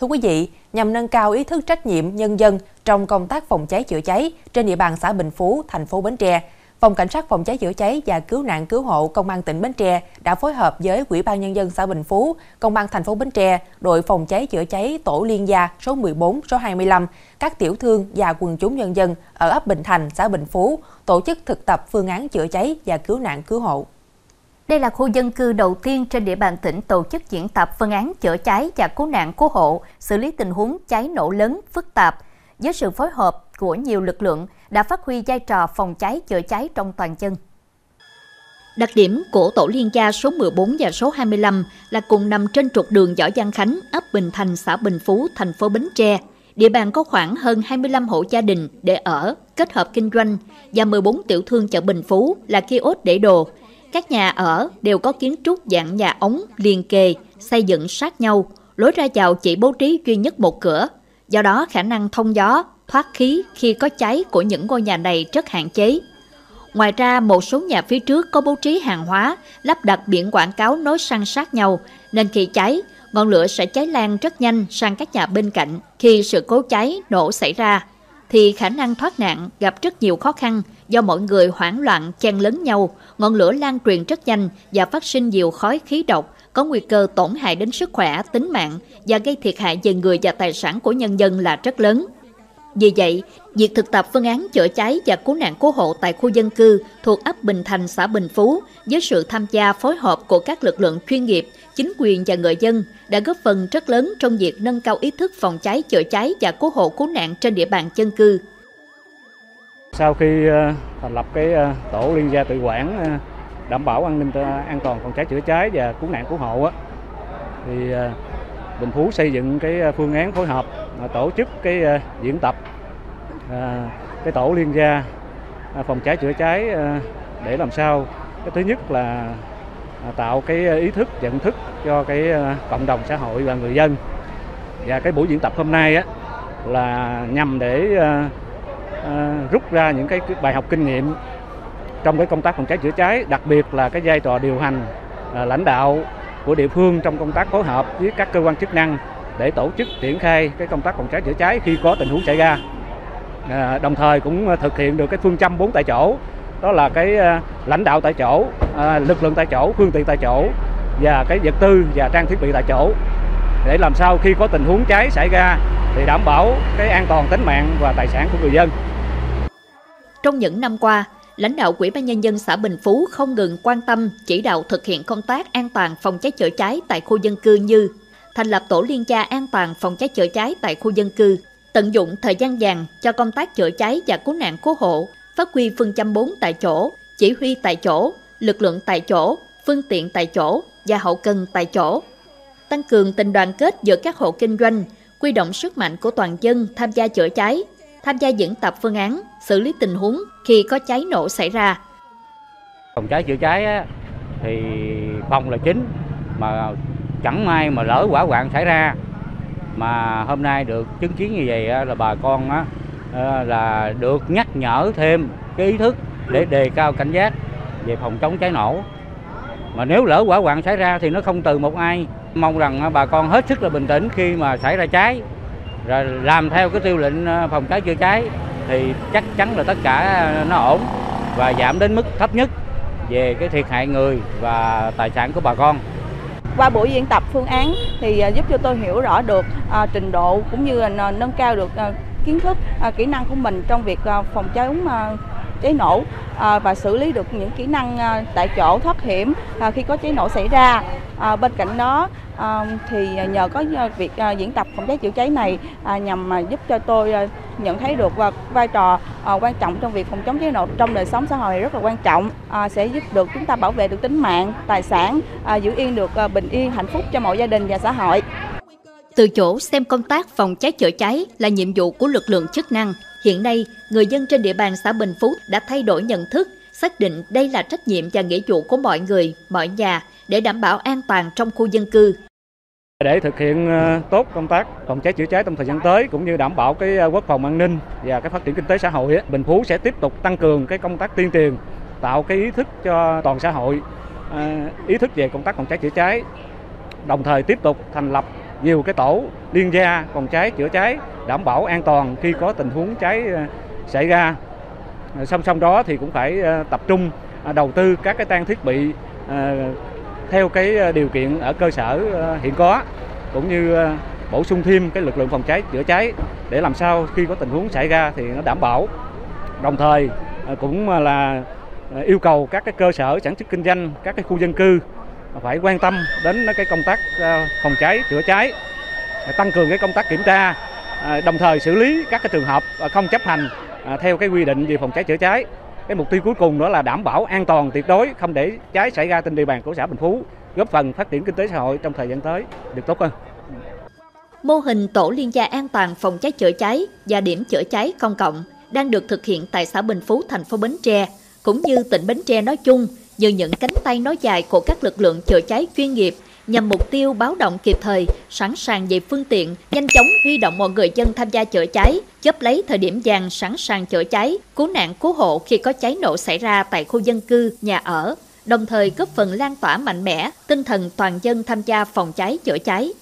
Thưa quý vị, nhằm nâng cao ý thức trách nhiệm nhân dân trong công tác phòng cháy chữa cháy trên địa bàn xã Bình Phú, thành phố Bến Tre, Phòng Cảnh sát phòng cháy chữa cháy và cứu nạn cứu hộ Công an tỉnh Bến Tre đã phối hợp với Ủy ban nhân dân xã Bình Phú, Công an thành phố Bến Tre, đội phòng cháy chữa cháy tổ liên gia số 14, số 25, các tiểu thương và quần chúng nhân dân ở ấp Bình Thành, xã Bình Phú tổ chức thực tập phương án chữa cháy và cứu nạn cứu hộ. Đây là khu dân cư đầu tiên trên địa bàn tỉnh tổ chức diễn tập phương án chữa cháy và cứu nạn cứu hộ, xử lý tình huống cháy nổ lớn, phức tạp. Với sự phối hợp của nhiều lực lượng đã phát huy vai trò phòng cháy chữa cháy trong toàn dân. Đặc điểm của tổ liên gia số 14 và số 25 là cùng nằm trên trục đường Võ Giang Khánh, ấp Bình Thành, xã Bình Phú, thành phố Bến Tre. Địa bàn có khoảng hơn 25 hộ gia đình để ở, kết hợp kinh doanh và 14 tiểu thương chợ Bình Phú là kiosk để đồ, các nhà ở đều có kiến trúc dạng nhà ống liền kề, xây dựng sát nhau, lối ra vào chỉ bố trí duy nhất một cửa. Do đó khả năng thông gió, thoát khí khi có cháy của những ngôi nhà này rất hạn chế. Ngoài ra, một số nhà phía trước có bố trí hàng hóa, lắp đặt biển quảng cáo nối sang sát nhau, nên khi cháy, ngọn lửa sẽ cháy lan rất nhanh sang các nhà bên cạnh. Khi sự cố cháy, nổ xảy ra, thì khả năng thoát nạn gặp rất nhiều khó khăn do mọi người hoảng loạn chen lấn nhau, ngọn lửa lan truyền rất nhanh và phát sinh nhiều khói khí độc, có nguy cơ tổn hại đến sức khỏe, tính mạng và gây thiệt hại về người và tài sản của nhân dân là rất lớn. Vì vậy, việc thực tập phương án chữa cháy và cứu nạn cứu hộ tại khu dân cư thuộc ấp Bình Thành, xã Bình Phú với sự tham gia phối hợp của các lực lượng chuyên nghiệp, chính quyền và người dân đã góp phần rất lớn trong việc nâng cao ý thức phòng cháy chữa cháy và cứu hộ cứu nạn trên địa bàn dân cư. Sau khi ờ, thành lập cái ờ, tổ liên gia tự quản ờ, đảm bảo an ninh an toàn phòng cháy chữa cháy và cứu nạn cứu hộ thì Bình Phú xây dựng cái à, phương án phối hợp à, tổ chức cái à, diễn tập cái tổ liên gia phòng cháy chữa cháy để làm sao cái thứ nhất là tạo cái ý thức nhận thức cho cái cộng đồng xã hội và người dân. Và cái buổi diễn tập hôm nay á là nhằm để rút ra những cái bài học kinh nghiệm trong cái công tác phòng cháy chữa cháy, đặc biệt là cái vai trò điều hành lãnh đạo của địa phương trong công tác phối hợp với các cơ quan chức năng để tổ chức triển khai cái công tác phòng cháy chữa cháy khi có tình huống xảy ra. À, đồng thời cũng à, thực hiện được cái phương châm bốn tại chỗ, đó là cái à, lãnh đạo tại chỗ, à, lực lượng tại chỗ, phương tiện tại chỗ và cái vật tư và trang thiết bị tại chỗ để làm sao khi có tình huống cháy xảy ra thì đảm bảo cái an toàn tính mạng và tài sản của người dân. Trong những năm qua, lãnh đạo Ủy ban nhân dân xã Bình Phú không ngừng quan tâm chỉ đạo thực hiện công tác an toàn phòng cháy chữa cháy tại khu dân cư như thành lập tổ liên gia an toàn phòng cháy chữa cháy tại khu dân cư, tận dụng thời gian vàng cho công tác chữa cháy và cứu nạn cứu hộ, phát huy phương châm 4 tại chỗ, chỉ huy tại chỗ, lực lượng tại chỗ, phương tiện tại chỗ và hậu cần tại chỗ. Tăng cường tình đoàn kết giữa các hộ kinh doanh, quy động sức mạnh của toàn dân tham gia chữa cháy, tham gia diễn tập phương án, xử lý tình huống khi có cháy nổ xảy ra. Phòng cháy chữa cháy á, thì phòng là chính mà chẳng may mà lỡ quả hoạn xảy ra mà hôm nay được chứng kiến như vậy á, là bà con á, là được nhắc nhở thêm cái ý thức để đề cao cảnh giác về phòng chống cháy nổ. Mà nếu lỡ quả hoạn xảy ra thì nó không từ một ai. Mong rằng bà con hết sức là bình tĩnh khi mà xảy ra cháy rồi làm theo cái tiêu lệnh phòng cháy chữa cháy thì chắc chắn là tất cả nó ổn và giảm đến mức thấp nhất về cái thiệt hại người và tài sản của bà con. Qua buổi diễn tập phương án thì à, giúp cho tôi hiểu rõ được à, trình độ cũng như là nâng cao được à, kiến thức, à, kỹ năng của mình trong việc à, phòng chống à, cháy nổ à, và xử lý được những kỹ năng à, tại chỗ thoát hiểm à, khi có cháy nổ xảy ra. À, bên cạnh đó à, thì nhờ có à, việc à, diễn tập phòng cháy chữa cháy này à, nhằm à, giúp cho tôi à, nhận thấy được và vai trò ờ, quan trọng trong việc phòng chống cháy nổ trong đời sống xã hội rất là quan trọng ờ, sẽ giúp được chúng ta bảo vệ được tính mạng, tài sản, ờ, giữ yên được bình yên, hạnh phúc cho mọi gia đình và xã hội. Từ chỗ xem công tác phòng cháy chữa cháy là nhiệm vụ của lực lượng chức năng, hiện nay người dân trên địa bàn xã Bình Phú đã thay đổi nhận thức, xác định đây là trách nhiệm và nghĩa vụ của mọi người, mọi nhà để đảm bảo an toàn trong khu dân cư. Để thực hiện ờ, tốt công tác phòng cháy chữa cháy trong thời gian tới cũng như đảm bảo cái ờ, quốc phòng an ninh và cái phát triển kinh tế xã hội, Bình Phú sẽ tiếp tục tăng cường cái công tác tuyên truyền, tạo cái ý thức cho toàn xã hội, ờ, ý thức về công tác phòng cháy chữa cháy, đồng thời tiếp tục thành lập nhiều cái tổ liên gia phòng cháy chữa cháy đảm bảo an toàn khi có tình huống cháy xảy ra. Song song đó thì cũng phải tập trung đầu tư các cái trang thiết bị theo cái ờ, điều kiện ở cơ sở ờ, hiện có cũng như ờ, bổ sung thêm cái lực lượng phòng cháy chữa cháy để làm sao khi có tình huống xảy ra thì nó đảm bảo. Đồng thời cũng là yêu cầu các cái cơ sở sản xuất kinh doanh, các cái khu dân cư phải quan tâm đến cái công tác phòng cháy chữa cháy, tăng cường cái công tác kiểm tra, đồng thời xử lý các cái trường hợp không chấp hành theo cái quy định về phòng cháy chữa cháy. Cái mục tiêu cuối cùng đó là đảm bảo an toàn tuyệt đối, không để cháy xảy ra trên địa bàn của xã Bình Phú, góp phần phát triển kinh tế xã hội trong thời gian tới được tốt hơn. Mô hình tổ liên gia an toàn phòng cháy chữa cháy và điểm chữa cháy công cộng đang được thực hiện tại xã Bình Phú, thành phố Bến Tre, cũng như tỉnh Bến Tre nói chung, như những cánh tay nói dài của các lực lượng chữa cháy chuyên nghiệp nhằm mục tiêu báo động kịp thời, sẵn sàng về phương tiện, nhanh chóng huy động mọi người dân tham gia chữa cháy, chấp lấy thời điểm vàng sẵn sàng chữa cháy, cứu nạn cứu hộ khi có cháy nổ xảy ra tại khu dân cư, nhà ở, đồng thời góp phần lan tỏa mạnh mẽ tinh thần toàn dân tham gia phòng cháy chữa cháy.